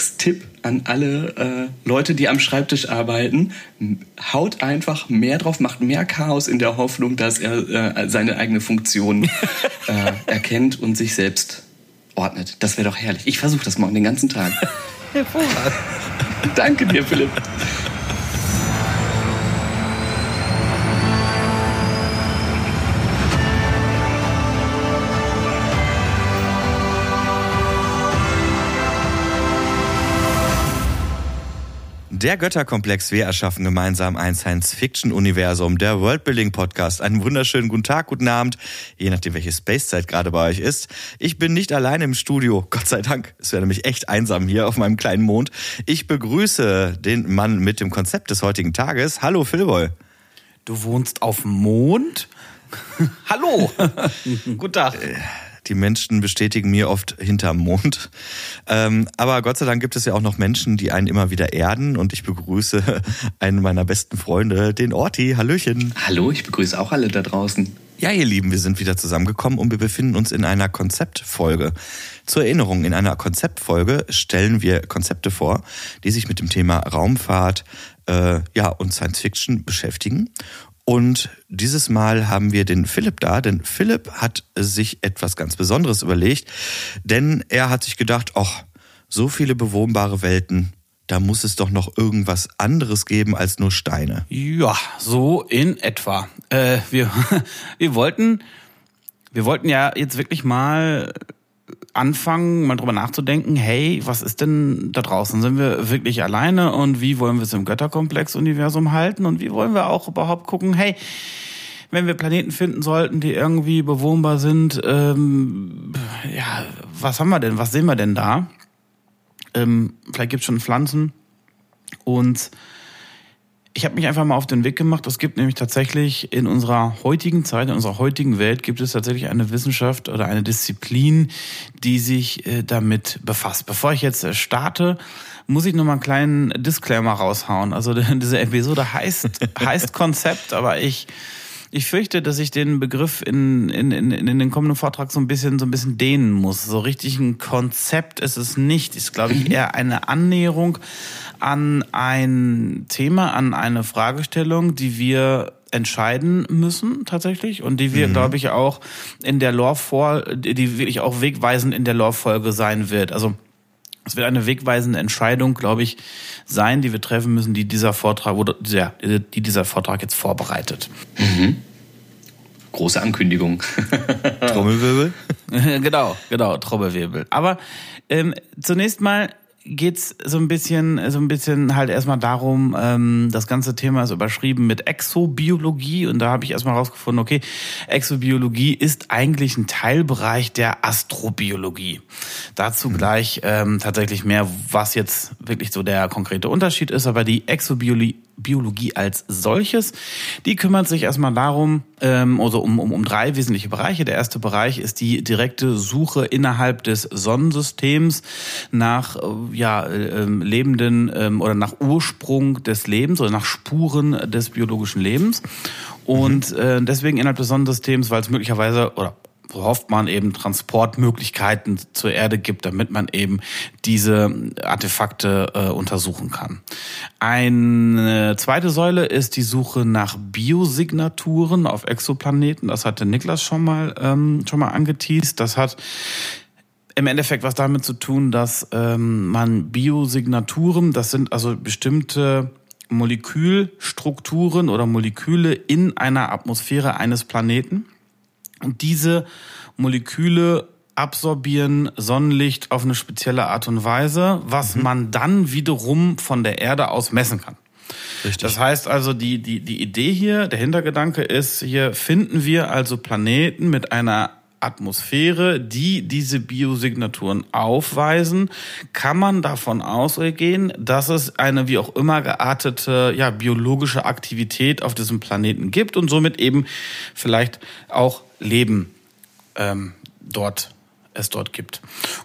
Komplex-Tipp an alle äh, Leute, die am Schreibtisch arbeiten. Haut einfach mehr drauf, macht mehr Chaos in der Hoffnung, dass er äh, seine eigene Funktion äh, erkennt und sich selbst ordnet. Das wäre doch herrlich. Ich versuche das morgen den ganzen Tag. Hervorragend. Danke dir, Philipp. Der Götterkomplex. Wir erschaffen gemeinsam ein Science-Fiction-Universum. Der Worldbuilding-Podcast. Einen wunderschönen guten Tag, guten Abend, je nachdem, welche Spacezeit gerade bei euch ist. Ich bin nicht alleine im Studio. Gott sei Dank. Es wäre nämlich echt einsam hier auf meinem kleinen Mond. Ich begrüße den Mann mit dem Konzept des heutigen Tages. Hallo, Philboy. Du wohnst auf dem Mond? Hallo. guten Tag. Die Menschen bestätigen mir oft hinterm Mond. Ähm, aber Gott sei Dank gibt es ja auch noch Menschen, die einen immer wieder erden. Und ich begrüße einen meiner besten Freunde, den Orti. Hallöchen. Hallo, ich begrüße auch alle da draußen. Ja, ihr Lieben, wir sind wieder zusammengekommen und wir befinden uns in einer Konzeptfolge. Zur Erinnerung, in einer Konzeptfolge stellen wir Konzepte vor, die sich mit dem Thema Raumfahrt äh, ja, und Science Fiction beschäftigen. Und dieses Mal haben wir den Philipp da, denn Philipp hat sich etwas ganz Besonderes überlegt, denn er hat sich gedacht, ach, so viele bewohnbare Welten, da muss es doch noch irgendwas anderes geben als nur Steine. Ja, so in etwa. Äh, wir, wir wollten, wir wollten ja jetzt wirklich mal anfangen, mal drüber nachzudenken, hey, was ist denn da draußen? Sind wir wirklich alleine und wie wollen wir es im Götterkomplex-Universum halten und wie wollen wir auch überhaupt gucken, hey, wenn wir Planeten finden sollten, die irgendwie bewohnbar sind, ähm, ja, was haben wir denn, was sehen wir denn da? Ähm, vielleicht gibt es schon Pflanzen und ich habe mich einfach mal auf den Weg gemacht. Es gibt nämlich tatsächlich in unserer heutigen Zeit, in unserer heutigen Welt, gibt es tatsächlich eine Wissenschaft oder eine Disziplin, die sich äh, damit befasst. Bevor ich jetzt äh, starte, muss ich noch mal einen kleinen Disclaimer raushauen. Also diese Episode heißt, heißt Konzept, aber ich ich fürchte, dass ich den Begriff in, in, in, in den kommenden Vortrag so ein bisschen so ein bisschen dehnen muss. So richtig ein Konzept ist es nicht. Ist, glaube ich, eher eine Annäherung an ein Thema, an eine Fragestellung, die wir entscheiden müssen tatsächlich und die wir, mhm. glaube ich, auch in der Lore vor, die wirklich auch wegweisend in der Lore-Folge sein wird. Also es wird eine wegweisende Entscheidung, glaube ich, sein, die wir treffen müssen, die dieser Vortrag oder ja, die dieser Vortrag jetzt vorbereitet. Mhm. Große Ankündigung. Trommelwirbel? genau, genau, Trommelwirbel. Aber ähm, zunächst mal geht's so ein bisschen, so ein bisschen halt erstmal darum, ähm, das ganze Thema ist überschrieben mit Exobiologie und da habe ich erstmal rausgefunden, okay, Exobiologie ist eigentlich ein Teilbereich der Astrobiologie. Dazu mhm. gleich ähm, tatsächlich mehr, was jetzt wirklich so der konkrete Unterschied ist, aber die Exobiologie Biologie als solches. Die kümmert sich erstmal darum, ähm, also um, um, um drei wesentliche Bereiche. Der erste Bereich ist die direkte Suche innerhalb des Sonnensystems nach äh, ja, äh, lebenden ähm, oder nach Ursprung des Lebens oder nach Spuren des biologischen Lebens. Und mhm. äh, deswegen innerhalb des Sonnensystems, weil es möglicherweise oder hofft man eben Transportmöglichkeiten zur Erde gibt, damit man eben diese Artefakte äh, untersuchen kann. Eine zweite Säule ist die Suche nach Biosignaturen auf Exoplaneten. Das hatte Niklas schon mal ähm, schon mal angeteased. Das hat im Endeffekt was damit zu tun, dass ähm, man Biosignaturen, das sind also bestimmte Molekülstrukturen oder Moleküle in einer Atmosphäre eines Planeten und diese Moleküle absorbieren Sonnenlicht auf eine spezielle Art und Weise, was mhm. man dann wiederum von der Erde aus messen kann. Richtig. Das heißt also, die, die, die Idee hier, der Hintergedanke ist, hier finden wir also Planeten mit einer Atmosphäre, die diese Biosignaturen aufweisen, kann man davon ausgehen, dass es eine wie auch immer geartete ja, biologische Aktivität auf diesem Planeten gibt und somit eben vielleicht auch Leben ähm, dort es dort gibt.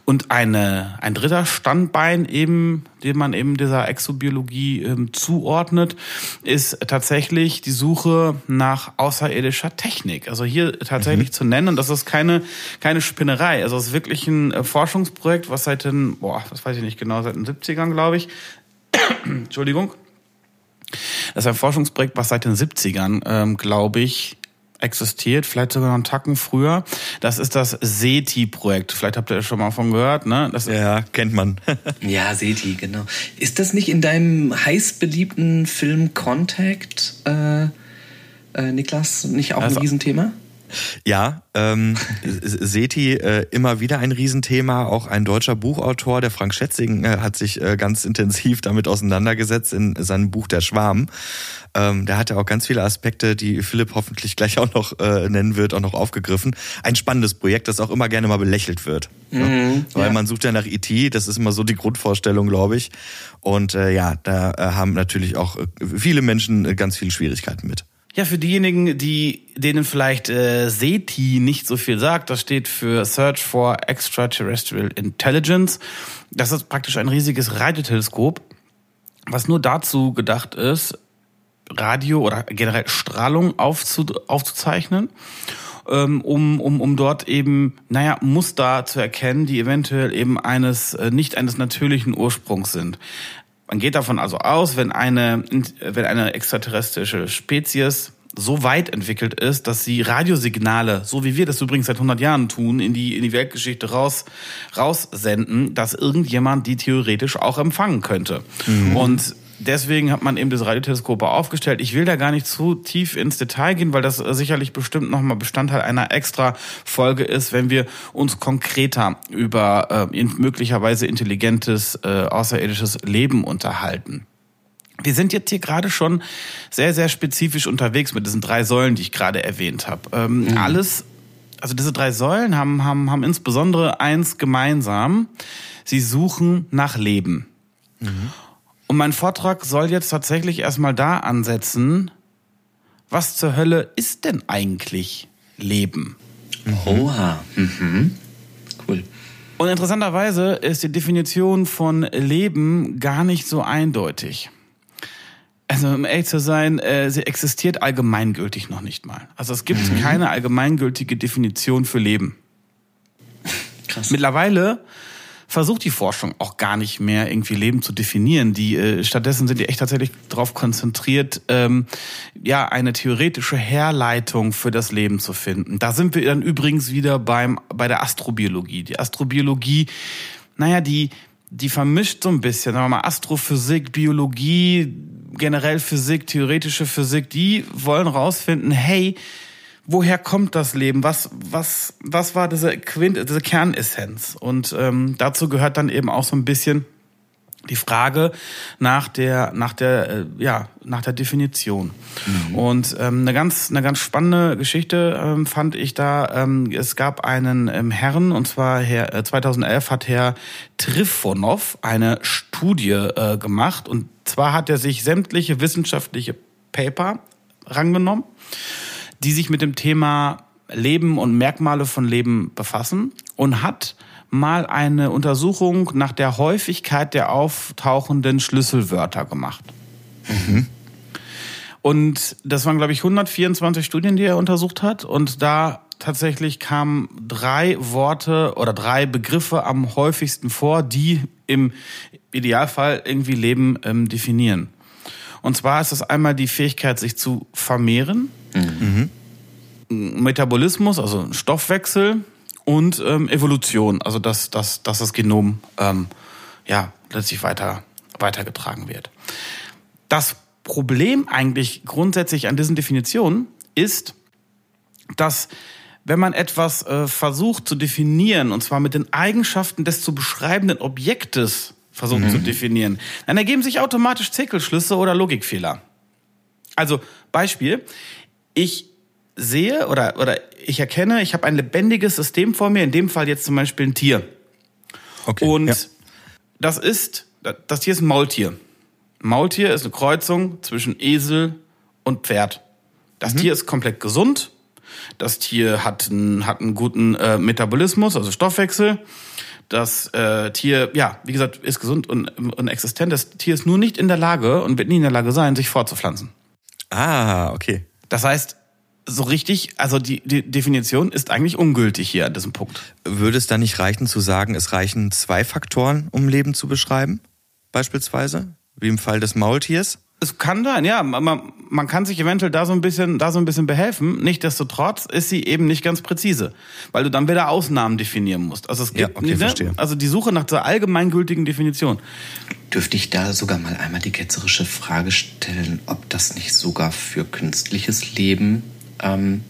Und eine, ein dritter Standbein eben, den man eben dieser Exobiologie ähm, zuordnet, ist tatsächlich die Suche nach außerirdischer Technik. Also hier tatsächlich mhm. zu nennen, und das ist keine, keine Spinnerei. Also es ist wirklich ein äh, Forschungsprojekt, was seit den, boah, das weiß ich nicht genau, seit den 70ern, glaube ich. Entschuldigung. Das ist ein Forschungsprojekt, was seit den 70ern, ähm, glaube ich, existiert, vielleicht sogar noch einen Tacken früher. Das ist das SETI-Projekt. Vielleicht habt ihr schon mal von gehört, ne? Das ja, kennt man. ja, SETI, genau. Ist das nicht in deinem heiß beliebten Film Contact, äh, äh, Niklas, nicht auch also, ein Riesenthema? Ja, ähm, SETI äh, immer wieder ein Riesenthema. Auch ein deutscher Buchautor, der Frank Schätzing, äh, hat sich äh, ganz intensiv damit auseinandergesetzt in seinem Buch Der Schwarm. Ähm, da hat er auch ganz viele Aspekte, die Philipp hoffentlich gleich auch noch äh, nennen wird, auch noch aufgegriffen. Ein spannendes Projekt, das auch immer gerne mal belächelt wird. Mhm, ne? Weil ja. man sucht ja nach IT, das ist immer so die Grundvorstellung, glaube ich. Und äh, ja, da äh, haben natürlich auch äh, viele Menschen äh, ganz viele Schwierigkeiten mit. Ja, für diejenigen, die denen vielleicht äh, SETI nicht so viel sagt, das steht für Search for Extraterrestrial Intelligence. Das ist praktisch ein riesiges Radioteleskop, was nur dazu gedacht ist, Radio oder generell Strahlung aufzu, aufzuzeichnen, ähm, um, um, um dort eben, naja, Muster zu erkennen, die eventuell eben eines, äh, nicht eines natürlichen Ursprungs sind. Man geht davon also aus, wenn eine, wenn eine extraterrestrische Spezies so weit entwickelt ist, dass sie Radiosignale, so wie wir das übrigens seit 100 Jahren tun, in die, in die Weltgeschichte raus, raussenden, dass irgendjemand die theoretisch auch empfangen könnte. Mhm. Und deswegen hat man eben das Radioteleskop aufgestellt. Ich will da gar nicht zu tief ins Detail gehen, weil das sicherlich bestimmt nochmal Bestandteil einer extra Folge ist, wenn wir uns konkreter über äh, möglicherweise intelligentes äh, außerirdisches Leben unterhalten. Wir sind jetzt hier gerade schon sehr, sehr spezifisch unterwegs mit diesen drei Säulen, die ich gerade erwähnt habe. Ähm, mhm. Alles, also diese drei Säulen haben, haben, haben insbesondere eins gemeinsam. Sie suchen nach Leben. Mhm. Und mein Vortrag soll jetzt tatsächlich erstmal da ansetzen, was zur Hölle ist denn eigentlich Leben? Oha. Mhm. Cool. Und interessanterweise ist die Definition von Leben gar nicht so eindeutig. Also um ehrlich zu sein, äh, sie existiert allgemeingültig noch nicht mal. Also es gibt mhm. keine allgemeingültige Definition für Leben. Krass. Mittlerweile versucht die Forschung auch gar nicht mehr irgendwie Leben zu definieren. Die äh, stattdessen sind die echt tatsächlich darauf konzentriert, ähm, ja eine theoretische Herleitung für das Leben zu finden. Da sind wir dann übrigens wieder beim bei der Astrobiologie. Die Astrobiologie, naja, die die vermischt so ein bisschen, sagen wir mal, Astrophysik, Biologie, generell Physik, theoretische Physik, die wollen rausfinden, hey, woher kommt das Leben? Was, was, was war diese Quint, diese Kernessenz? Und ähm, dazu gehört dann eben auch so ein bisschen die Frage nach der nach der äh, ja nach der Definition mhm. und ähm, eine ganz eine ganz spannende Geschichte ähm, fand ich da ähm, es gab einen ähm, Herrn und zwar Herr, äh, 2011 hat Herr Trifonov eine Studie äh, gemacht und zwar hat er sich sämtliche wissenschaftliche Paper rangenommen die sich mit dem Thema Leben und Merkmale von Leben befassen und hat mal eine Untersuchung nach der Häufigkeit der auftauchenden Schlüsselwörter gemacht. Mhm. Und das waren, glaube ich, 124 Studien, die er untersucht hat. Und da tatsächlich kamen drei Worte oder drei Begriffe am häufigsten vor, die im Idealfall irgendwie Leben ähm, definieren. Und zwar ist es einmal die Fähigkeit, sich zu vermehren, mhm. Metabolismus, also Stoffwechsel und ähm, Evolution, also dass, dass, dass das Genom ähm, ja, letztlich weiter, weitergetragen wird. Das Problem eigentlich grundsätzlich an diesen Definitionen ist, dass wenn man etwas äh, versucht zu definieren, und zwar mit den Eigenschaften des zu beschreibenden Objektes versucht mhm. zu definieren, dann ergeben sich automatisch Zirkelschlüsse oder Logikfehler. Also Beispiel, ich sehe oder, oder ich erkenne, ich habe ein lebendiges System vor mir, in dem Fall jetzt zum Beispiel ein Tier. Okay, Und ja. das ist, das Tier ist ein Maultier. Maultier ist eine Kreuzung zwischen Esel und Pferd. Das mhm. Tier ist komplett gesund, Das Tier hat einen, hat einen guten äh, Metabolismus, also Stoffwechsel. Das äh, Tier, ja, wie gesagt, ist gesund und, und existent. Das Tier ist nur nicht in der Lage und wird nie in der Lage sein, sich fortzupflanzen. Ah, okay. Das heißt, so richtig, also die, die Definition ist eigentlich ungültig hier an diesem Punkt. Würde es da nicht reichen zu sagen, es reichen zwei Faktoren, um Leben zu beschreiben? Beispielsweise? Wie im Fall des Maultiers? Es kann sein, ja. Man, man kann sich eventuell da so ein bisschen, da so ein bisschen behelfen. Nichtsdestotrotz ist sie eben nicht ganz präzise, weil du dann wieder Ausnahmen definieren musst. Also es gibt, Ja, okay, ne, verstehe. also die Suche nach der allgemeingültigen Definition. Dürfte ich da sogar mal einmal die ketzerische Frage stellen, ob das nicht sogar für künstliches Leben ähm,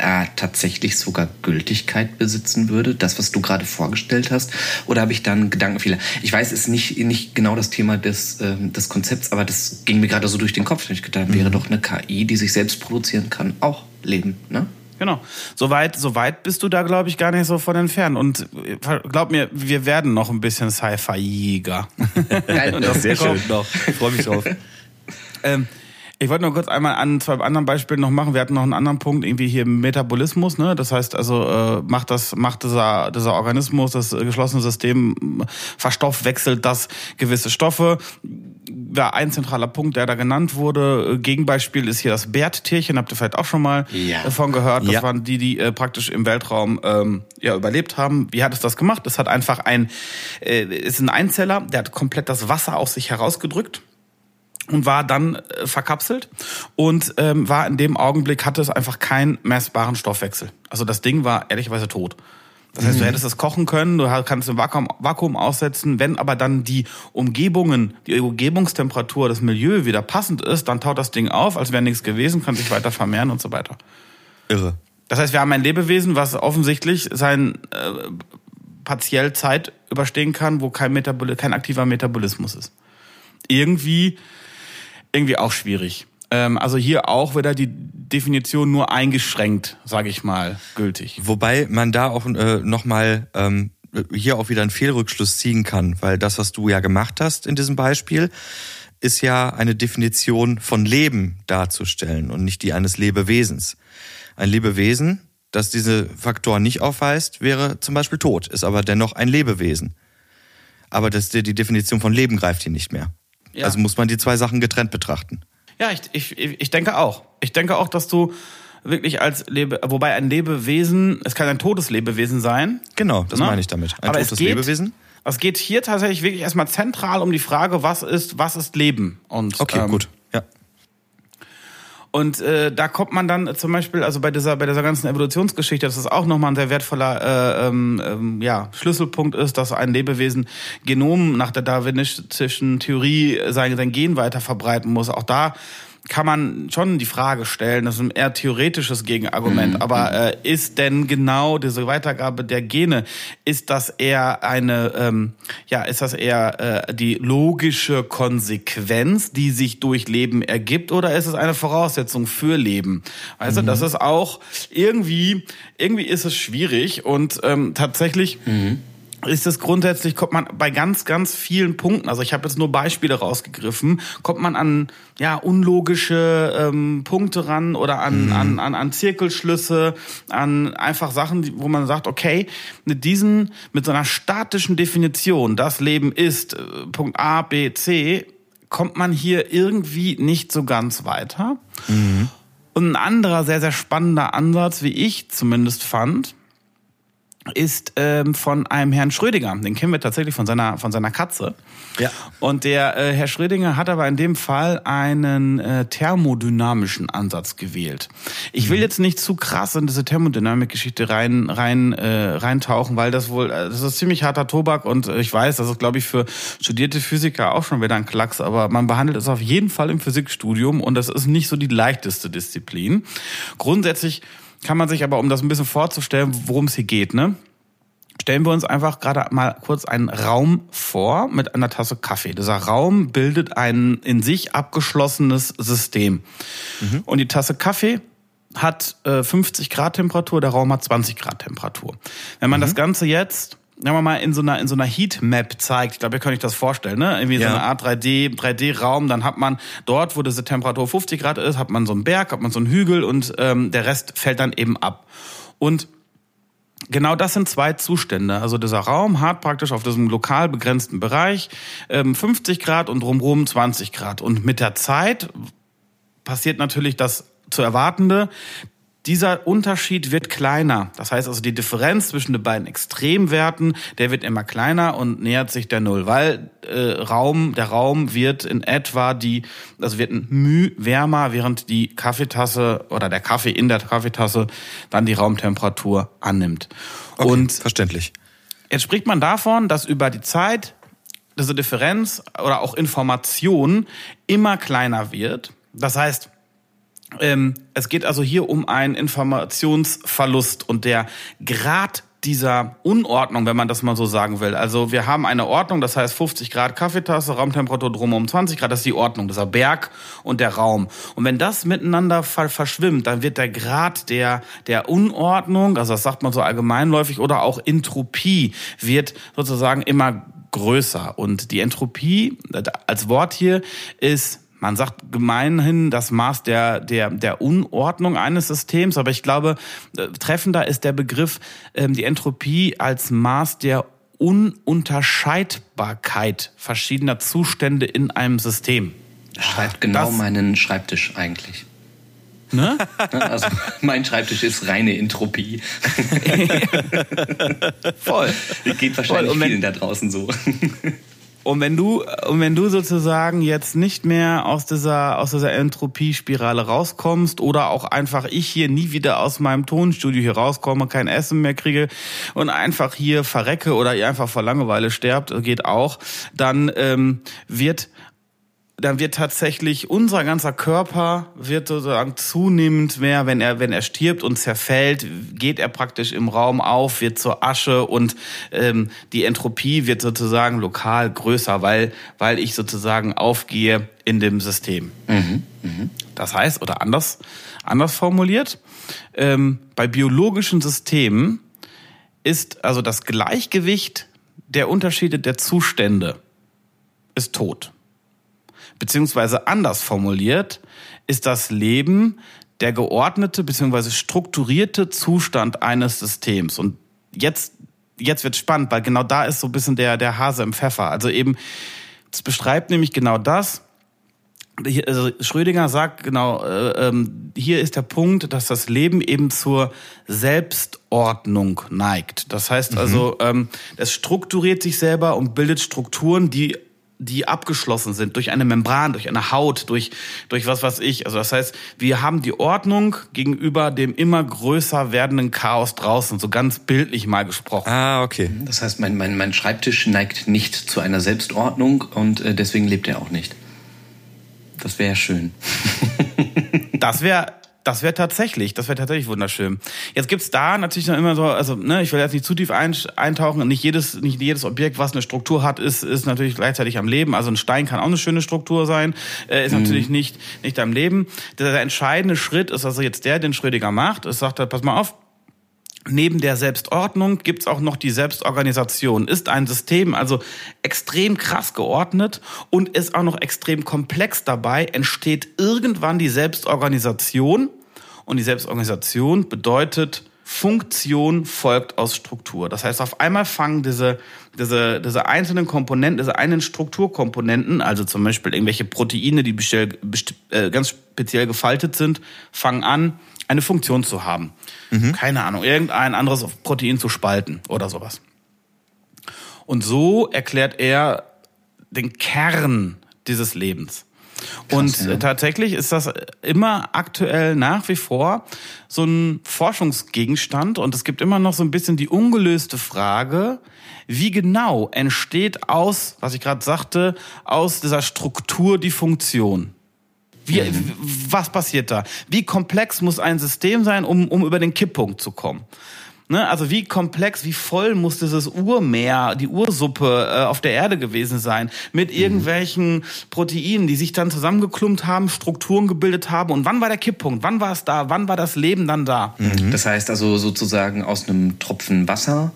äh, tatsächlich sogar Gültigkeit besitzen würde? Das, was du gerade vorgestellt hast? Oder habe ich da einen Gedankenfehler? Ich weiß, es ist nicht, nicht genau das Thema des, ähm, des Konzepts, aber das ging mir gerade so durch den Kopf. Ich gedacht, Mhm. wäre doch eine KI, die sich selbst produzieren kann, auch Leben, ne? Genau. Soweit, soweit bist du da, glaube ich, gar nicht so von entfernt. Und äh, glaub mir, wir werden noch ein bisschen das Sehr schön, doch. Ich freue mich drauf. Ähm, ich wollte nur kurz einmal an zwei anderen Beispielen noch machen. Wir hatten noch einen anderen Punkt, irgendwie hier Metabolismus. Ne? Das heißt also, äh, macht das, macht dieser, dieser Organismus, das geschlossene System, verstoffwechselt das gewisse Stoffe. War ein zentraler Punkt, der da genannt wurde. Äh, Gegenbeispiel ist hier das Bärttierchen. Habt ihr vielleicht auch schon mal Ja. davon gehört? Das Ja. waren die, die äh, praktisch im Weltraum ähm, ja überlebt haben. Wie hat es das gemacht? Es hat einfach ein, äh, ist ein Einzeller, der hat komplett das Wasser aus sich herausgedrückt und war dann äh, verkapselt und ähm, war in dem Augenblick hatte es einfach keinen messbaren Stoffwechsel. Also das Ding war ehrlicherweise tot. Das heißt, du hättest es kochen können, du kannst im Vakuum, Vakuum aussetzen, wenn aber dann die Umgebungen, die Umgebungstemperatur, das Milieu wieder passend ist, dann taut das Ding auf, als wäre nichts gewesen, kann sich weiter vermehren und so weiter. Irre. Das heißt, wir haben ein Lebewesen, was offensichtlich sein äh, partiell Zeit überstehen kann, wo kein, Metabol kein aktiver Metabolismus ist. Irgendwie, irgendwie auch schwierig. Ähm, also hier auch wieder die Definition nur eingeschränkt, sage ich mal, gültig. Wobei man da auch äh, nochmal ähm, hier auch wieder einen Fehlrückschluss ziehen kann, weil das, was du ja gemacht hast in diesem Beispiel, ist ja eine Definition von Leben darzustellen und nicht die eines Lebewesens. Ein Lebewesen, das diese Faktoren nicht aufweist, wäre zum Beispiel tot, ist aber dennoch ein Lebewesen. Aber das, die Definition von Leben greift hier nicht mehr. Ja. Also muss man die zwei Sachen getrennt betrachten. Ja, ich, ich, ich denke auch. Ich denke auch, dass du wirklich als Lebe, wobei ein Lebewesen, es kann ein totes Lebewesen sein. Genau, das Ne? meine ich damit. Ein Aber totes es geht, Lebewesen. Es geht hier tatsächlich wirklich erstmal zentral um die Frage, was ist, was ist Leben? Und, Okay, ähm, gut. Und äh, da kommt man dann zum Beispiel, also bei dieser, bei dieser ganzen Evolutionsgeschichte, dass das auch nochmal ein sehr wertvoller äh, ähm, ähm, ja, Schlüsselpunkt ist, dass ein Lebewesen Genom nach der darwinistischen Theorie sein, sein Gen weiter verbreiten muss. Auch da kann man schon die Frage stellen, das ist ein eher theoretisches Gegenargument, aber äh, ist denn genau diese Weitergabe der Gene, ist das eher eine, ähm, ja, ist das eher äh, die logische Konsequenz, die sich durch Leben ergibt, oder ist es eine Voraussetzung für Leben? Also das ist auch irgendwie, irgendwie ist es schwierig und ähm, tatsächlich ist es grundsätzlich, kommt man bei ganz, ganz vielen Punkten, also ich habe jetzt nur Beispiele rausgegriffen, kommt man an ja unlogische ähm, Punkte ran oder an, an, an, an Zirkelschlüsse, an einfach Sachen, wo man sagt, okay, mit diesen, mit so einer statischen Definition, das Leben ist äh, Punkt A, B, C, kommt man hier irgendwie nicht so ganz weiter. Und ein anderer sehr, sehr spannender Ansatz, wie ich zumindest fand, ist ähm, von einem Herrn Schrödinger. Den kennen wir tatsächlich von seiner, von seiner Katze. Ja. Und der äh, Herr Schrödinger hat aber in dem Fall einen äh, thermodynamischen Ansatz gewählt. Ich will jetzt nicht zu krass in diese Thermodynamik-Geschichte rein, rein, äh, reintauchen, weil das wohl, äh, das ist ziemlich harter Tobak und äh, ich weiß, das ist, glaube ich, für studierte Physiker auch schon wieder ein Klacks, aber man behandelt es auf jeden Fall im Physikstudium und das ist nicht so die leichteste Disziplin. Grundsätzlich kann man sich aber, um das ein bisschen vorzustellen, worum es hier geht, ne? Stellen wir uns einfach gerade mal kurz einen Raum vor mit einer Tasse Kaffee. Dieser Raum bildet ein in sich abgeschlossenes System. Und die Tasse Kaffee hat äh, 50 Grad Temperatur, der Raum hat 20 Grad Temperatur. Wenn man das Ganze jetzt sagen wir mal, in so einer, in so einer Heatmap zeigt, ich glaube, ihr könnt euch das vorstellen, ne? Irgendwie Ja. so eine Art 3D, 3D-Raum, dann hat man dort, wo diese Temperatur 50 Grad ist, hat man so einen Berg, hat man so einen Hügel und ähm, der Rest fällt dann eben ab. Und Genau das sind zwei Zustände. Also dieser Raum hat praktisch auf diesem lokal begrenzten Bereich ähm, 50 Grad und drumherum 20 Grad. Und mit der Zeit passiert natürlich das zu erwartende. Dieser Unterschied wird kleiner. Das heißt also, die Differenz zwischen den beiden Extremwerten, der wird immer kleiner und nähert sich der Null, weil äh, Raum, der Raum wird in etwa die, also wird ein Müh wärmer, während die Kaffeetasse oder der Kaffee in der Kaffeetasse dann die Raumtemperatur annimmt. Okay, Und verständlich. Jetzt spricht man davon, dass über die Zeit diese Differenz oder auch Information immer kleiner wird. Das heißt, ähm, es geht also hier um einen Informationsverlust und der Grad dieser Unordnung, wenn man das mal so sagen will. Also wir haben eine Ordnung, das heißt 50 Grad Kaffeetasse, Raumtemperatur drumherum 20 Grad, das ist die Ordnung, dieser Berg und der Raum. Und wenn das miteinander ver verschwimmt, dann wird der Grad der, der Unordnung, also das sagt man so allgemeinläufig, oder auch Entropie, wird sozusagen immer größer. Und die Entropie als Wort hier ist man sagt gemeinhin das Maß der, der, der Unordnung eines Systems, aber ich glaube, äh, treffender ist der Begriff ähm, die Entropie als Maß der Ununterscheidbarkeit verschiedener Zustände in einem System. Schreibt genau Das- meinen Schreibtisch eigentlich. Ne? Also mein Schreibtisch ist reine Entropie. Voll. Geht wahrscheinlich Und wenn- vielen da draußen so. Und wenn du, und wenn du sozusagen jetzt nicht mehr aus dieser, aus dieser Entropie-Spirale rauskommst oder auch einfach ich hier nie wieder aus meinem Tonstudio hier rauskomme, kein Essen mehr kriege und einfach hier verrecke oder ihr einfach vor Langeweile sterbt, geht auch, dann ähm, wird dann wird tatsächlich unser ganzer Körper wird sozusagen zunehmend mehr, wenn er wenn er stirbt und zerfällt, geht er praktisch im Raum auf, wird zur Asche und ähm, die Entropie wird sozusagen lokal größer, weil weil ich sozusagen aufgehe in dem System. Das heißt oder anders anders formuliert, ähm, bei biologischen Systemen ist also das Gleichgewicht der Unterschiede der Zustände ist tot beziehungsweise anders formuliert, ist das Leben der geordnete beziehungsweise strukturierte Zustand eines Systems. Und jetzt, jetzt wird spannend, weil genau da ist so ein bisschen der, der Hase im Pfeffer. Also eben, es beschreibt nämlich genau das. Also Schrödinger sagt genau, äh, ähm, hier ist der Punkt, dass das Leben eben zur Selbstordnung neigt. Das heißt also, ähm, es strukturiert sich selber und bildet Strukturen, die die abgeschlossen sind durch eine Membran, durch eine Haut, durch durch was weiß ich. Also das heißt, wir haben die Ordnung gegenüber dem immer größer werdenden Chaos draußen, so ganz bildlich mal gesprochen. Ah, okay. Das heißt, mein, mein, mein Schreibtisch neigt nicht zu einer Selbstordnung und äh, deswegen lebt er auch nicht. Das wäre ja schön. Das wäre das wäre tatsächlich, das wäre tatsächlich wunderschön. Jetzt gibt's da natürlich noch immer so, also ne, ich will jetzt nicht zu tief ein, eintauchen. Nicht jedes, nicht jedes Objekt, was eine Struktur hat, ist, ist natürlich gleichzeitig am Leben. Also ein Stein kann auch eine schöne Struktur sein, äh, ist natürlich nicht, nicht am Leben. Der, der entscheidende Schritt ist also jetzt der, den Schrödinger macht. Es sagt er, pass mal auf, Neben der Selbstordnung gibt's auch noch die Selbstorganisation. Ist ein System also extrem krass geordnet und ist auch noch extrem komplex dabei, entsteht irgendwann die Selbstorganisation. Und die Selbstorganisation bedeutet, Funktion folgt aus Struktur. Das heißt, auf einmal fangen diese, diese, diese einzelnen Komponenten, diese einen Strukturkomponenten, also zum Beispiel irgendwelche Proteine, die bestell, best, äh, ganz speziell gefaltet sind, fangen an, eine Funktion zu haben. Keine Ahnung, irgendein anderes Protein zu spalten oder sowas. Und so erklärt er den Kern dieses Lebens. und ja. tatsächlich ist das immer aktuell nach wie vor so ein Forschungsgegenstand und es gibt immer noch so ein bisschen die ungelöste Frage, wie genau entsteht aus, was ich gerade sagte, aus dieser Struktur die Funktion? Wie, Mhm. Was passiert da? Wie komplex muss ein System sein, um, um über den Kipppunkt zu kommen? Ne? Also wie komplex, wie voll muss dieses Urmeer, die Ursuppe äh, auf der Erde gewesen sein, Mhm. mit irgendwelchen Proteinen, die sich dann zusammengeklumpt haben, Strukturen gebildet haben. Und wann war der Kipppunkt? Wann war es da? Wann war das Leben dann da? Das heißt also sozusagen aus einem Tropfen Wasser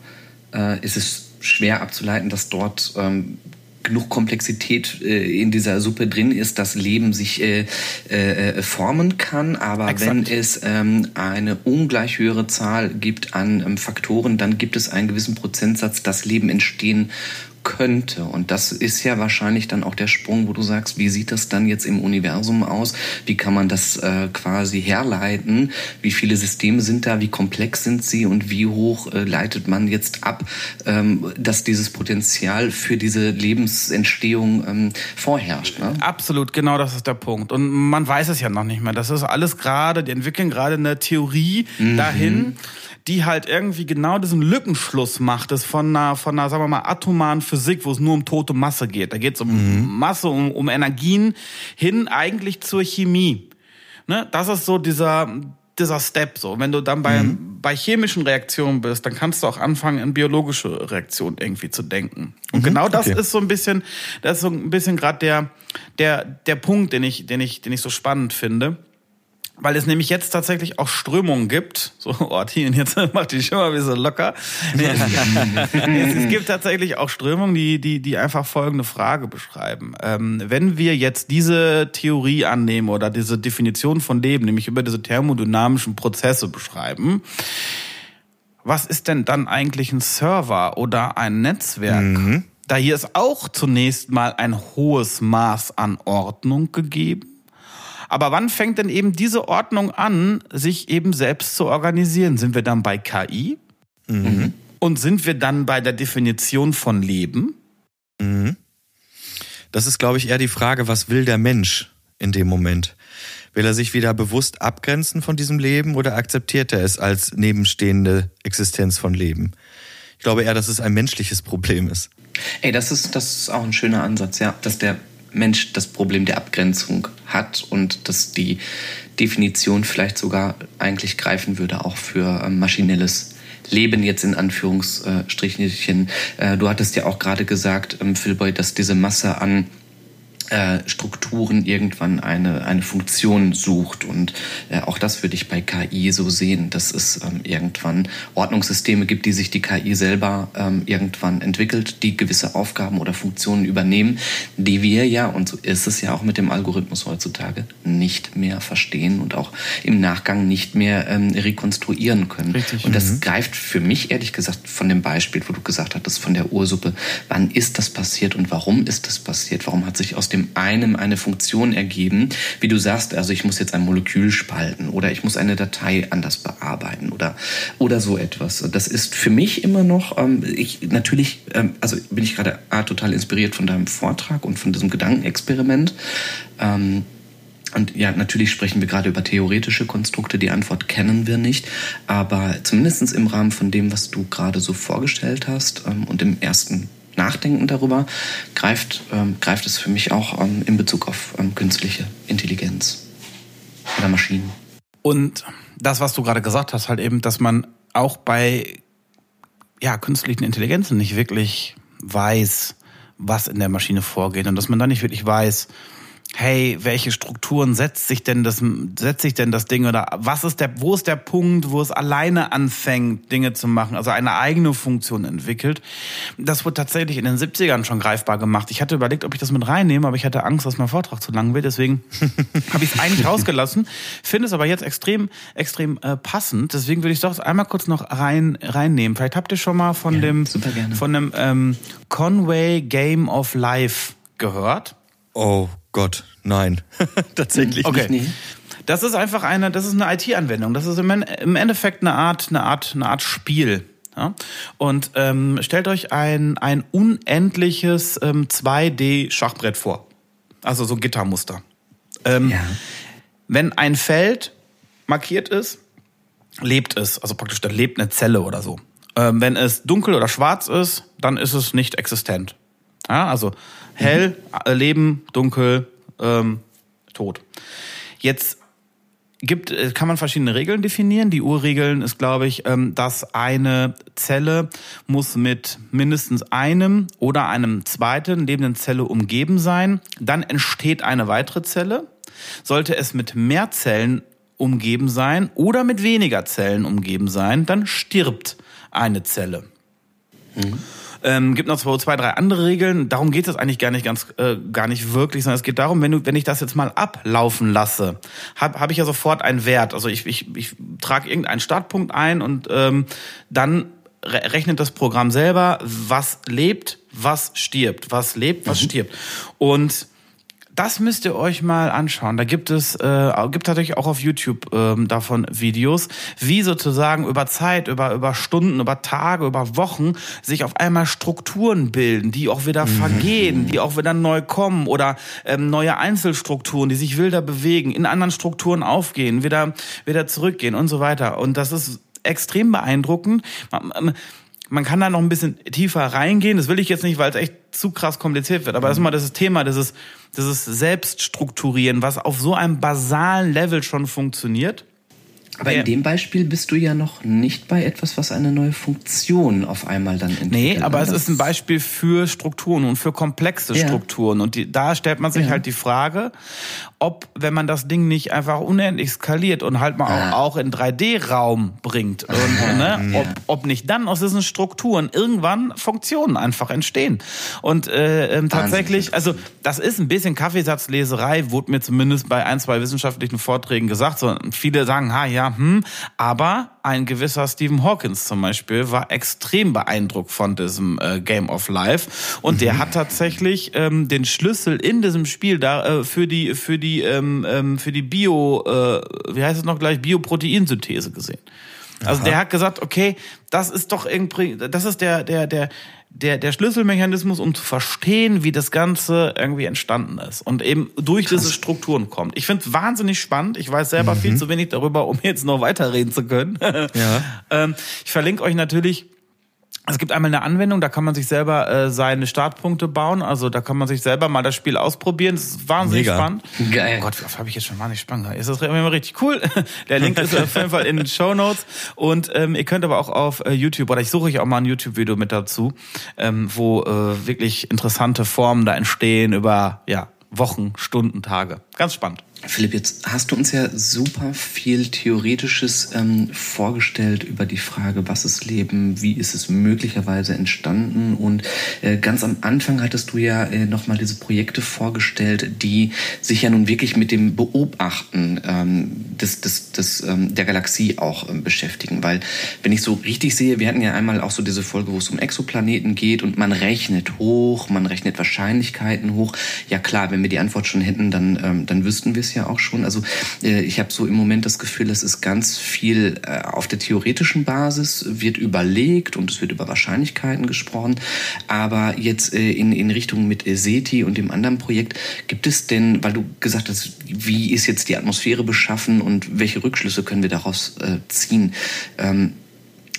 äh, ist es schwer abzuleiten, dass dort ähm, genug Komplexität äh, in dieser Suppe drin ist, dass Leben sich äh, äh, formen kann. Aber Exakt. wenn es ähm, eine ungleich höhere Zahl gibt an ähm, Faktoren, dann gibt es einen gewissen Prozentsatz, dass Leben entstehen könnte. Und das ist ja wahrscheinlich dann auch der Sprung, wo du sagst, wie sieht das dann jetzt im Universum aus? Wie kann man das äh, quasi herleiten? Wie viele Systeme sind da? Wie komplex sind sie? Und wie hoch äh, leitet man jetzt ab, ähm, dass dieses Potenzial für diese Lebensentstehung ähm, vorherrscht? Ne? Absolut, genau das ist der Punkt. Und man weiß es ja noch nicht mehr. Das ist alles gerade, die entwickeln gerade eine Theorie mhm. dahin die halt irgendwie genau diesen Lückenschluss macht, das von einer, von einer, sagen wir mal, atomaren Physik, wo es nur um tote Masse geht. Da geht es um mhm. Masse, um, um Energien hin eigentlich zur Chemie. Ne? Das ist so dieser, dieser Step so. Wenn du dann bei, mhm. bei chemischen Reaktionen bist, dann kannst du auch anfangen, in biologische Reaktionen irgendwie zu denken. Und mhm. genau das okay. ist so ein bisschen, das ist so ein bisschen gerade der, der, der Punkt, den ich, den ich, den ich so spannend finde weil es nämlich jetzt tatsächlich auch Strömungen gibt. So, oh, Tien, jetzt macht die schon mal ein bisschen locker. Nee, es, es, gibt tatsächlich auch Strömungen, die, die, die einfach folgende Frage beschreiben. Ähm, wenn wir jetzt diese Theorie annehmen oder diese Definition von Leben, nämlich über diese thermodynamischen Prozesse beschreiben, was ist denn dann eigentlich ein Server oder ein Netzwerk? Mhm. Da hier ist auch zunächst mal ein hohes Maß an Ordnung gegeben aber wann fängt denn eben diese Ordnung an, sich eben selbst zu organisieren? Sind wir dann bei KI? Mhm. Und sind wir dann bei der Definition von Leben? Mhm. Das ist, glaube ich, eher die Frage, was will der Mensch in dem Moment? Will er sich wieder bewusst abgrenzen von diesem Leben oder akzeptiert er es als nebenstehende Existenz von Leben? Ich glaube eher, dass es ein menschliches Problem ist. Ey, das ist, das ist auch ein schöner Ansatz, ja, dass der Mensch das Problem der Abgrenzung hat und dass die Definition vielleicht sogar eigentlich greifen würde, auch für ähm, maschinelles Leben jetzt in Anführungsstrichen. Äh, du hattest ja auch gerade gesagt, ähm, Philboy, dass diese Masse an Strukturen irgendwann eine, eine Funktion sucht. Und äh, auch das würde ich bei KI so sehen, dass es ähm, irgendwann Ordnungssysteme gibt, die sich die KI selber ähm, irgendwann entwickelt, die gewisse Aufgaben oder Funktionen übernehmen, die wir ja, und so ist es ja auch mit dem Algorithmus heutzutage, nicht mehr verstehen und auch im Nachgang nicht mehr ähm, rekonstruieren können. Richtig. Und das mhm. greift für mich ehrlich gesagt von dem Beispiel, wo du gesagt hattest, von der Ursuppe, wann ist das passiert und warum ist das passiert? Warum hat sich aus dem einem eine Funktion ergeben, wie du sagst, also ich muss jetzt ein Molekül spalten oder ich muss eine Datei anders bearbeiten oder, oder so etwas. Das ist für mich immer noch, ähm, ich natürlich, ähm, also bin ich gerade total inspiriert von deinem Vortrag und von diesem Gedankenexperiment. Ähm, und ja, natürlich sprechen wir gerade über theoretische Konstrukte. Die Antwort kennen wir nicht. Aber zumindest im Rahmen von dem, was du gerade so vorgestellt hast ähm, und im ersten Nachdenken darüber, greift, ähm, greift es für mich auch ähm, in Bezug auf ähm, künstliche Intelligenz oder Maschinen. Und das, was du gerade gesagt hast, halt eben, dass man auch bei ja, künstlichen Intelligenzen nicht wirklich weiß, was in der Maschine vorgeht und dass man da nicht wirklich weiß, hey, welche Strukturen setzt sich denn das, setzt sich denn das Ding oder was ist der, wo ist der Punkt, wo es alleine anfängt, Dinge zu machen, also eine eigene Funktion entwickelt. Das wurde tatsächlich in den 70ern schon greifbar gemacht. Ich hatte überlegt, ob ich das mit reinnehme, aber ich hatte Angst, dass mein Vortrag zu lang wird, deswegen habe ich es eigentlich rausgelassen, finde es aber jetzt extrem, extrem äh, passend. Deswegen würde ich doch einmal kurz noch rein, reinnehmen. Vielleicht habt ihr schon mal von ja, dem, von dem ähm, Conway Game of Life gehört. Oh Gott, nein. Tatsächlich okay. nicht. Das ist einfach eine, das ist eine IT-Anwendung. Das ist im Endeffekt eine Art, eine Art, eine Art Spiel. Ja? Und ähm, stellt euch ein, ein unendliches ähm, 2D-Schachbrett vor. Also so Gittermuster. Ähm, ja. Wenn ein Feld markiert ist, lebt es. Also praktisch, da lebt eine Zelle oder so. Ähm, wenn es dunkel oder schwarz ist, dann ist es nicht existent. Ja, also hell, mhm. Leben, dunkel, ähm, tot. Jetzt gibt, äh, kann man verschiedene Regeln definieren. Die Urregeln ist, glaube ich, ähm, dass eine Zelle muss mit mindestens einem oder einem zweiten lebenden Zelle umgeben sein. Dann entsteht eine weitere Zelle. Sollte es mit mehr Zellen umgeben sein oder mit weniger Zellen umgeben sein, dann stirbt eine Zelle. Mhm. Ähm, gibt noch zwei, drei andere Regeln. Darum geht es eigentlich gar nicht ganz, äh, gar nicht wirklich, sondern es geht darum, wenn du, wenn ich das jetzt mal ablaufen lasse, habe hab ich ja sofort einen Wert. Also ich, ich, ich trage irgendeinen Startpunkt ein und ähm, dann rechnet das Programm selber, was lebt, was stirbt, was lebt, was mhm. stirbt. Und das müsst ihr euch mal anschauen. Da gibt es, äh, gibt natürlich auch auf YouTube ähm, davon Videos, wie sozusagen über Zeit, über, über Stunden, über Tage, über Wochen sich auf einmal Strukturen bilden, die auch wieder mhm. vergehen, die auch wieder neu kommen oder ähm, neue Einzelstrukturen, die sich wilder bewegen, in anderen Strukturen aufgehen, wieder, wieder zurückgehen und so weiter. Und das ist extrem beeindruckend. Man kann da noch ein bisschen tiefer reingehen. Das will ich jetzt nicht, weil es echt zu krass kompliziert wird. Aber das ist mal das Thema, dieses, dieses Selbststrukturieren, was auf so einem basalen Level schon funktioniert. Aber in dem Beispiel bist du ja noch nicht bei etwas, was eine neue Funktion auf einmal dann entwickelt. Nee, aber es ist ein Beispiel für Strukturen und für komplexe ja. Strukturen. Und die, da stellt man sich ja. halt die Frage, ob, wenn man das Ding nicht einfach unendlich skaliert und halt mal ah. auch, auch in 3D-Raum bringt, und, ne, ja. ob, ob nicht dann aus diesen Strukturen irgendwann Funktionen einfach entstehen. Und äh, ähm, tatsächlich, also das ist ein bisschen Kaffeesatzleserei, wurde mir zumindest bei ein, zwei wissenschaftlichen Vorträgen gesagt. So, viele sagen, ha, ja, hm, aber ein gewisser Stephen Hawkins zum Beispiel war extrem beeindruckt von diesem äh, Game of Life und mhm. der hat tatsächlich ähm, den Schlüssel in diesem Spiel da äh, für die für die ähm, ähm, für die Bio äh, wie heißt es noch gleich Bioproteinsynthese gesehen. Also Aha. der hat gesagt, okay, das ist doch irgendwie, das ist der der der der, der Schlüsselmechanismus, um zu verstehen, wie das Ganze irgendwie entstanden ist und eben durch Krass. diese Strukturen kommt. Ich finde es wahnsinnig spannend. Ich weiß selber mhm. viel zu wenig darüber, um jetzt noch weiterreden zu können. Ja. ähm, ich verlinke euch natürlich es gibt einmal eine Anwendung, da kann man sich selber äh, seine Startpunkte bauen. Also da kann man sich selber mal das Spiel ausprobieren. Das ist wahnsinnig Mega. spannend. Geil. Oh Gott, was habe ich jetzt schon wahnsinnig spannend. Ist das immer richtig cool? Der Link ist auf jeden Fall in den Show Notes. Und ähm, ihr könnt aber auch auf äh, YouTube, oder ich suche euch auch mal ein YouTube-Video mit dazu, ähm, wo äh, wirklich interessante Formen da entstehen über ja, Wochen, Stunden, Tage. Ganz spannend. Philipp, jetzt hast du uns ja super viel Theoretisches ähm, vorgestellt über die Frage, was ist Leben, wie ist es möglicherweise entstanden und ganz am Anfang hattest du ja äh, nochmal diese Projekte vorgestellt, die sich ja nun wirklich mit dem Beobachten ähm, des, des, des, ähm, der Galaxie auch ähm, beschäftigen, weil wenn ich so richtig sehe, wir hatten ja einmal auch so diese Folge, wo es um Exoplaneten geht und man rechnet hoch, man rechnet Wahrscheinlichkeiten hoch. Ja klar, wenn wir die Antwort schon hätten, dann, ähm, dann wüssten wir es ja auch schon. Also äh, ich habe so im Moment das Gefühl, es ist ganz viel äh, auf der theoretischen Basis, wird überlegt und es wird über Wahrscheinlichkeiten gesprochen. Aber jetzt äh, in, in Richtung mit SETI und dem anderen Projekt, gibt es denn, weil du gesagt hast, wie ist jetzt die Atmosphäre beschaffen und welche Rückschlüsse können wir daraus äh, ziehen? Ähm,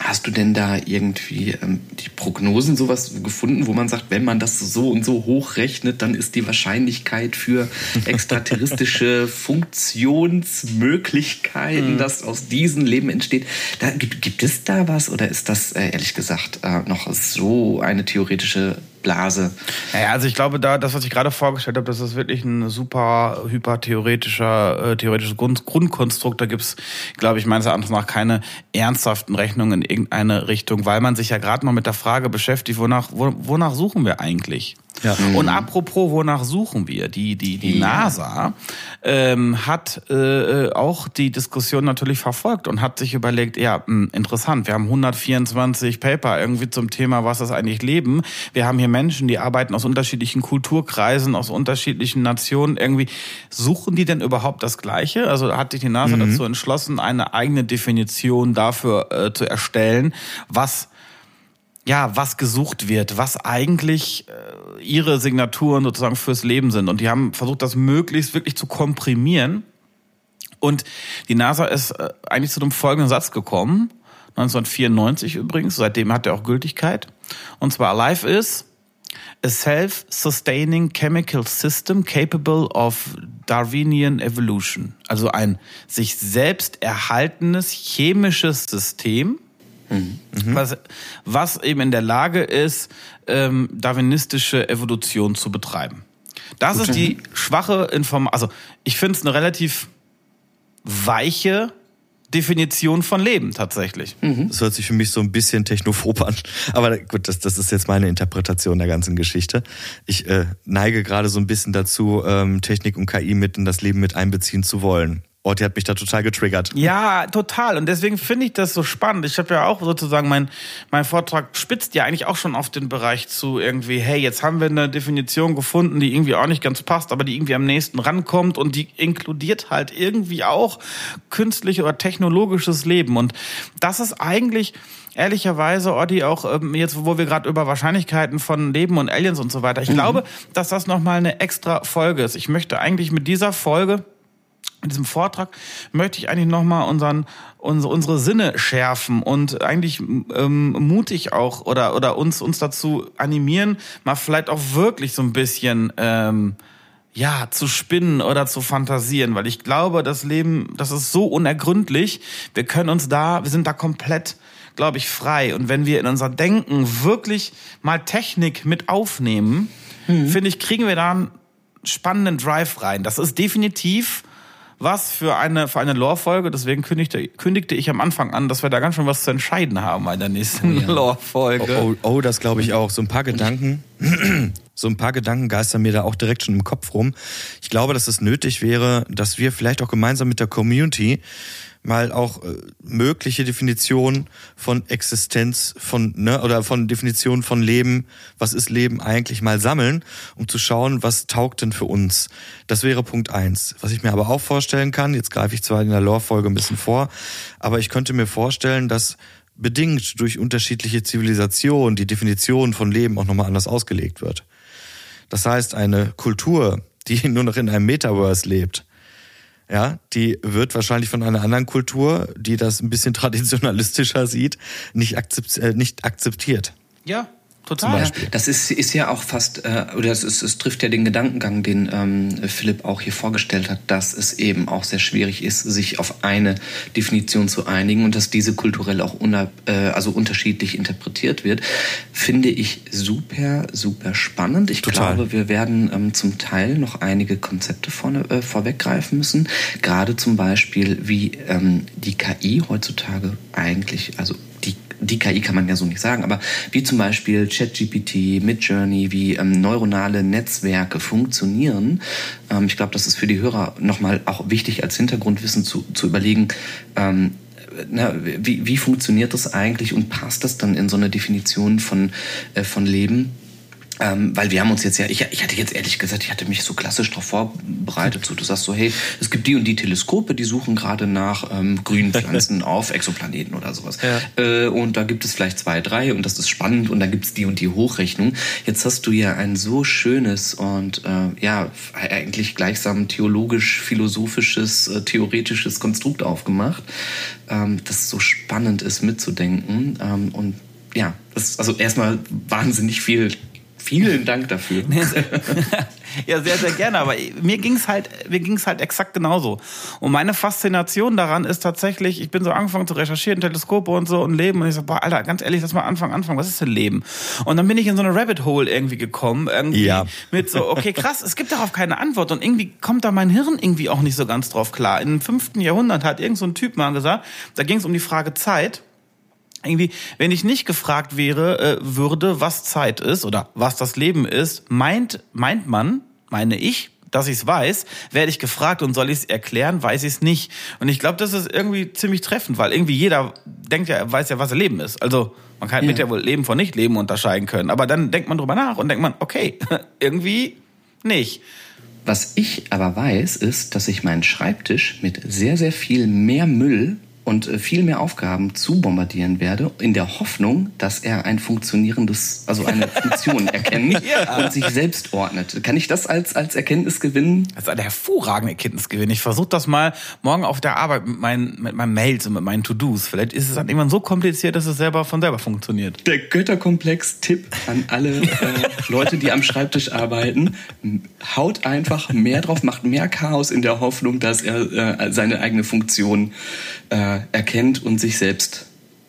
Hast du denn da irgendwie ähm, die Prognosen sowas gefunden, wo man sagt, wenn man das so und so hochrechnet, dann ist die Wahrscheinlichkeit für extraterrestrische Funktionsmöglichkeiten, mhm. dass aus diesem Leben entsteht, da, gibt, gibt es da was oder ist das äh, ehrlich gesagt äh, noch so eine theoretische Blase. Naja, also ich glaube, da das, was ich gerade vorgestellt habe, das ist wirklich ein super hypertheoretischer äh, theoretisches Grund, Grundkonstrukt. Da gibt's, glaube ich, meines Erachtens nach keine ernsthaften Rechnungen in irgendeine Richtung, weil man sich ja gerade noch mit der Frage beschäftigt, wonach, wo, wonach suchen wir eigentlich? Ja. Mhm. Und apropos, wonach suchen wir? Die, die, die ja. NASA ähm, hat äh, auch die Diskussion natürlich verfolgt und hat sich überlegt, ja, mh, hm, interessant, wir haben 124 Paper irgendwie zum Thema, was ist eigentlich Leben. Wir haben hier Menschen, die arbeiten aus unterschiedlichen Kulturkreisen, aus unterschiedlichen Nationen. Irgendwie suchen die denn überhaupt das Gleiche? Also hat sich die NASA mhm. dazu entschlossen, eine eigene Definition dafür äh, zu erstellen, was ja, was gesucht wird, was eigentlich äh, ihre Signaturen sozusagen fürs Leben sind. Und die haben versucht, das möglichst wirklich zu komprimieren. Und die NASA ist äh, eigentlich zu dem folgenden Satz gekommen, 1994 übrigens, seitdem hat er auch Gültigkeit. Und zwar Life is a self-sustaining chemical system capable of Darwinian evolution. Also ein sich selbst erhaltenes chemisches System, Mhm. Was, was eben in der Lage ist, ähm, darwinistische Evolution zu betreiben. Das Gut. ist die schwache Information. Also ich finde es eine relativ weiche Definition von Leben tatsächlich. Das hört sich für mich so ein bisschen technophob an. Aber gut, das, das ist jetzt meine Interpretation der ganzen Geschichte. Ich äh, neige gerade so ein bisschen dazu, ähm, Technik und KI mit in das Leben mit einbeziehen zu wollen. Oh, die hat mich da total getriggert. Ja, total. Und deswegen finde ich das so spannend. Ich habe ja auch sozusagen, mein, mein Vortrag spitzt ja eigentlich auch schon auf den Bereich zu irgendwie, hey, jetzt haben wir eine Definition gefunden, die irgendwie auch nicht ganz passt, aber die irgendwie am nächsten rankommt und die inkludiert halt irgendwie auch künstlich oder technologisches Leben. Und das ist eigentlich ehrlicherweise, Oddi, auch ähm, jetzt, wo wir gerade über Wahrscheinlichkeiten von Leben und Aliens und so weiter. Ich mhm. glaube, dass das nochmal eine extra Folge ist. Ich möchte eigentlich mit dieser Folge in diesem Vortrag möchte ich eigentlich nochmal unseren, unsere, unsere Sinne schärfen und eigentlich ähm, mutig auch oder, oder uns, uns dazu animieren, mal vielleicht auch wirklich so ein bisschen ähm, ja, zu spinnen oder zu fantasieren, weil ich glaube, das Leben, das ist so unergründlich. Wir können uns da, wir sind da komplett, glaube ich, frei. Und wenn wir in unser Denken wirklich mal Technik mit aufnehmen, mhm. finde ich, kriegen wir da einen spannenden Drive rein. Das ist definitiv was für eine, für eine Lore-Folge. Deswegen kündigte, kündigte ich am Anfang an, dass wir da ganz schön was zu entscheiden haben in der nächsten oh ja. Lore-Folge. Oh, oh, oh, das glaube ich auch. So ein paar Gedanken. so ein paar Gedanken geistern mir da auch direkt schon im Kopf rum. Ich glaube, dass es nötig wäre, dass wir vielleicht auch gemeinsam mit der Community mal auch äh, mögliche Definitionen von Existenz von ne oder von Definitionen von Leben, was ist Leben eigentlich mal sammeln, um zu schauen, was taugt denn für uns. Das wäre Punkt eins. Was ich mir aber auch vorstellen kann, jetzt greife ich zwar in der Lore-Folge ein bisschen vor, aber ich könnte mir vorstellen, dass bedingt durch unterschiedliche Zivilisationen die Definition von Leben auch nochmal anders ausgelegt wird. Das heißt, eine Kultur, die nur noch in einem Metaverse lebt, ja, die wird wahrscheinlich von einer anderen Kultur, die das ein bisschen traditionalistischer sieht, nicht, äh, akzeptiert. Ja, Total. Ja, das ist, ist ja auch fast, äh, oder es, ist, es trifft ja den Gedankengang, den ähm, Philipp auch hier vorgestellt hat, dass es eben auch sehr schwierig ist, sich auf eine Definition zu einigen und dass diese kulturell auch una, äh, also unterschiedlich interpretiert wird, finde ich super, super spannend. Ich Total. glaube, wir werden ähm, zum Teil noch einige Konzepte vorne, äh, vorweggreifen müssen. Gerade zum Beispiel, wie ähm, die KI heutzutage eigentlich, also die die KI kann man ja so nicht sagen, aber wie zum Beispiel ChatGPT, Midjourney, wie ähm, neuronale Netzwerke funktionieren. Ähm, ich glaube, das ist für die Hörer nochmal auch wichtig als Hintergrundwissen zu, zu überlegen, ähm, na, wie, wie funktioniert das eigentlich und passt das dann in so eine Definition von, äh, von Leben? Ähm, weil wir haben uns jetzt ja, ich, ich hatte jetzt ehrlich gesagt, ich hatte mich so klassisch darauf vorbereitet. So, du sagst so, hey, es gibt die und die Teleskope, die suchen gerade nach ähm, grünen Pflanzen auf Exoplaneten oder sowas. Ja. Äh, und da gibt es vielleicht zwei, drei und das ist spannend und da gibt es die und die Hochrechnung. Jetzt hast du ja ein so schönes und äh, ja, eigentlich gleichsam theologisch-philosophisches, äh, theoretisches Konstrukt aufgemacht, ähm, das so spannend ist mitzudenken. Ähm, und ja, das ist also erstmal wahnsinnig viel Vielen Dank dafür. ja, sehr, sehr gerne. Aber mir ging's halt, mir ging's halt exakt genauso. Und meine Faszination daran ist tatsächlich, ich bin so angefangen zu recherchieren, Teleskope und so und Leben. Und ich so, boah, Alter, ganz ehrlich, lass mal anfangen, anfangen. Was ist denn Leben? Und dann bin ich in so eine Rabbit Hole irgendwie gekommen. Irgendwie ja. Mit so, okay, krass, es gibt darauf keine Antwort. Und irgendwie kommt da mein Hirn irgendwie auch nicht so ganz drauf klar. Im fünften Jahrhundert hat irgend so ein Typ mal gesagt, da ging es um die Frage Zeit irgendwie, wenn ich nicht gefragt wäre, äh, würde, was Zeit ist oder was das Leben ist, meint, meint man, meine ich, dass ich es weiß, werde ich gefragt und soll ich es erklären, weiß ich es nicht. Und ich glaube, das ist irgendwie ziemlich treffend, weil irgendwie jeder denkt ja, weiß ja, was Leben ist. Also man kann ja. mit ja wohl Leben von Nicht-Leben unterscheiden können. Aber dann denkt man drüber nach und denkt man, okay, irgendwie nicht. Was ich aber weiß, ist, dass ich meinen Schreibtisch mit sehr, sehr viel mehr Müll und äh, viel mehr Aufgaben zu bombardieren werde, in der Hoffnung, dass er ein funktionierendes, also eine Funktion erkennt ja. und sich selbst ordnet. Kann ich das als, als Erkenntnisgewinn? Das ist ein hervorragender Erkenntnisgewinn. Ich versuche das mal morgen auf der Arbeit mit meinen, mit meinen Mails und mit meinen To-Dos. Vielleicht ist es dann irgendwann so kompliziert, dass es selber von selber funktioniert. Der Götterkomplex-Tipp an alle äh, Leute, die am Schreibtisch arbeiten. Haut einfach mehr drauf, macht mehr Chaos in der Hoffnung, dass er äh, seine eigene Funktion äh, erkennt und sich selbst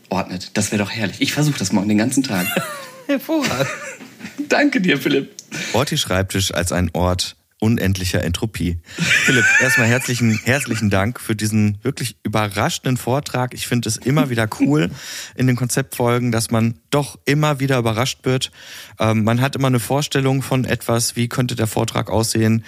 ordnet. Das wäre doch herrlich. Ich versuche das morgen den ganzen Tag. Hervorragend. Danke dir, Philipp. Orti Schreibtisch als ein Ort unendlicher Entropie. Philipp, erstmal herzlichen, herzlichen Dank für diesen wirklich überraschenden Vortrag. Ich finde es immer wieder cool in den Konzeptfolgen, dass man doch immer wieder überrascht wird. Ähm, man hat immer eine Vorstellung von etwas, wie könnte der Vortrag aussehen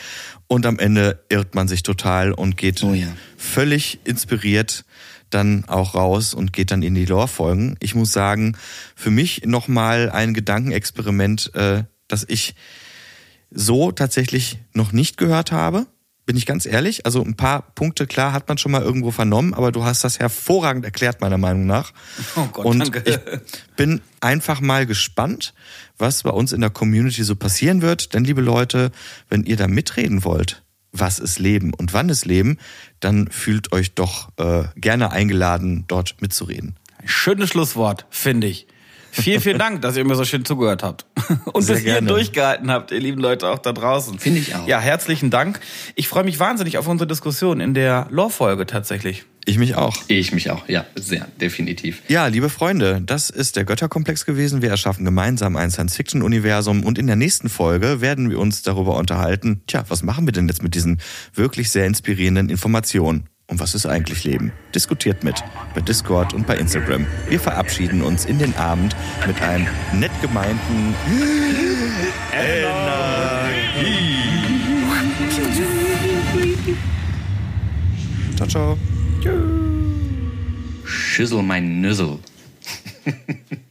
und am Ende irrt man sich total und geht Oh ja. völlig inspiriert dann auch raus und geht dann in die Lore-Folgen. Ich muss sagen, für mich nochmal ein Gedankenexperiment, äh, das ich so tatsächlich noch nicht gehört habe. Bin ich ganz ehrlich. Also ein paar Punkte, klar, hat man schon mal irgendwo vernommen, aber du hast das hervorragend erklärt, meiner Meinung nach. Oh Gott, Und danke. ich bin einfach mal gespannt, was bei uns in der Community so passieren wird. Denn, liebe Leute, wenn ihr da mitreden wollt, was ist Leben und wann ist Leben, dann fühlt euch doch äh, gerne eingeladen, dort mitzureden. Schönes Schlusswort, finde ich. Vielen, vielen Dank, dass ihr mir so schön zugehört habt. Und Sehr bis gerne. durchgehalten habt, ihr lieben Leute auch da draußen. Finde ich auch. Ja, herzlichen Dank. Ich freue mich wahnsinnig auf unsere Diskussion in der Lore-Folge tatsächlich. Ich mich auch. Ich mich auch, ja, sehr, definitiv. Ja, liebe Freunde, das ist der Götterkomplex gewesen. Wir erschaffen gemeinsam ein Science-Fiction-Universum und in der nächsten Folge werden wir uns darüber unterhalten, tja, was machen wir denn jetzt mit diesen wirklich sehr inspirierenden Informationen? Und was ist eigentlich Leben? Diskutiert mit bei Discord und bei Instagram. Wir verabschieden uns in den Abend mit einem nett gemeinten Energie. Ciao, ciao. Schüssel mein Nüssel.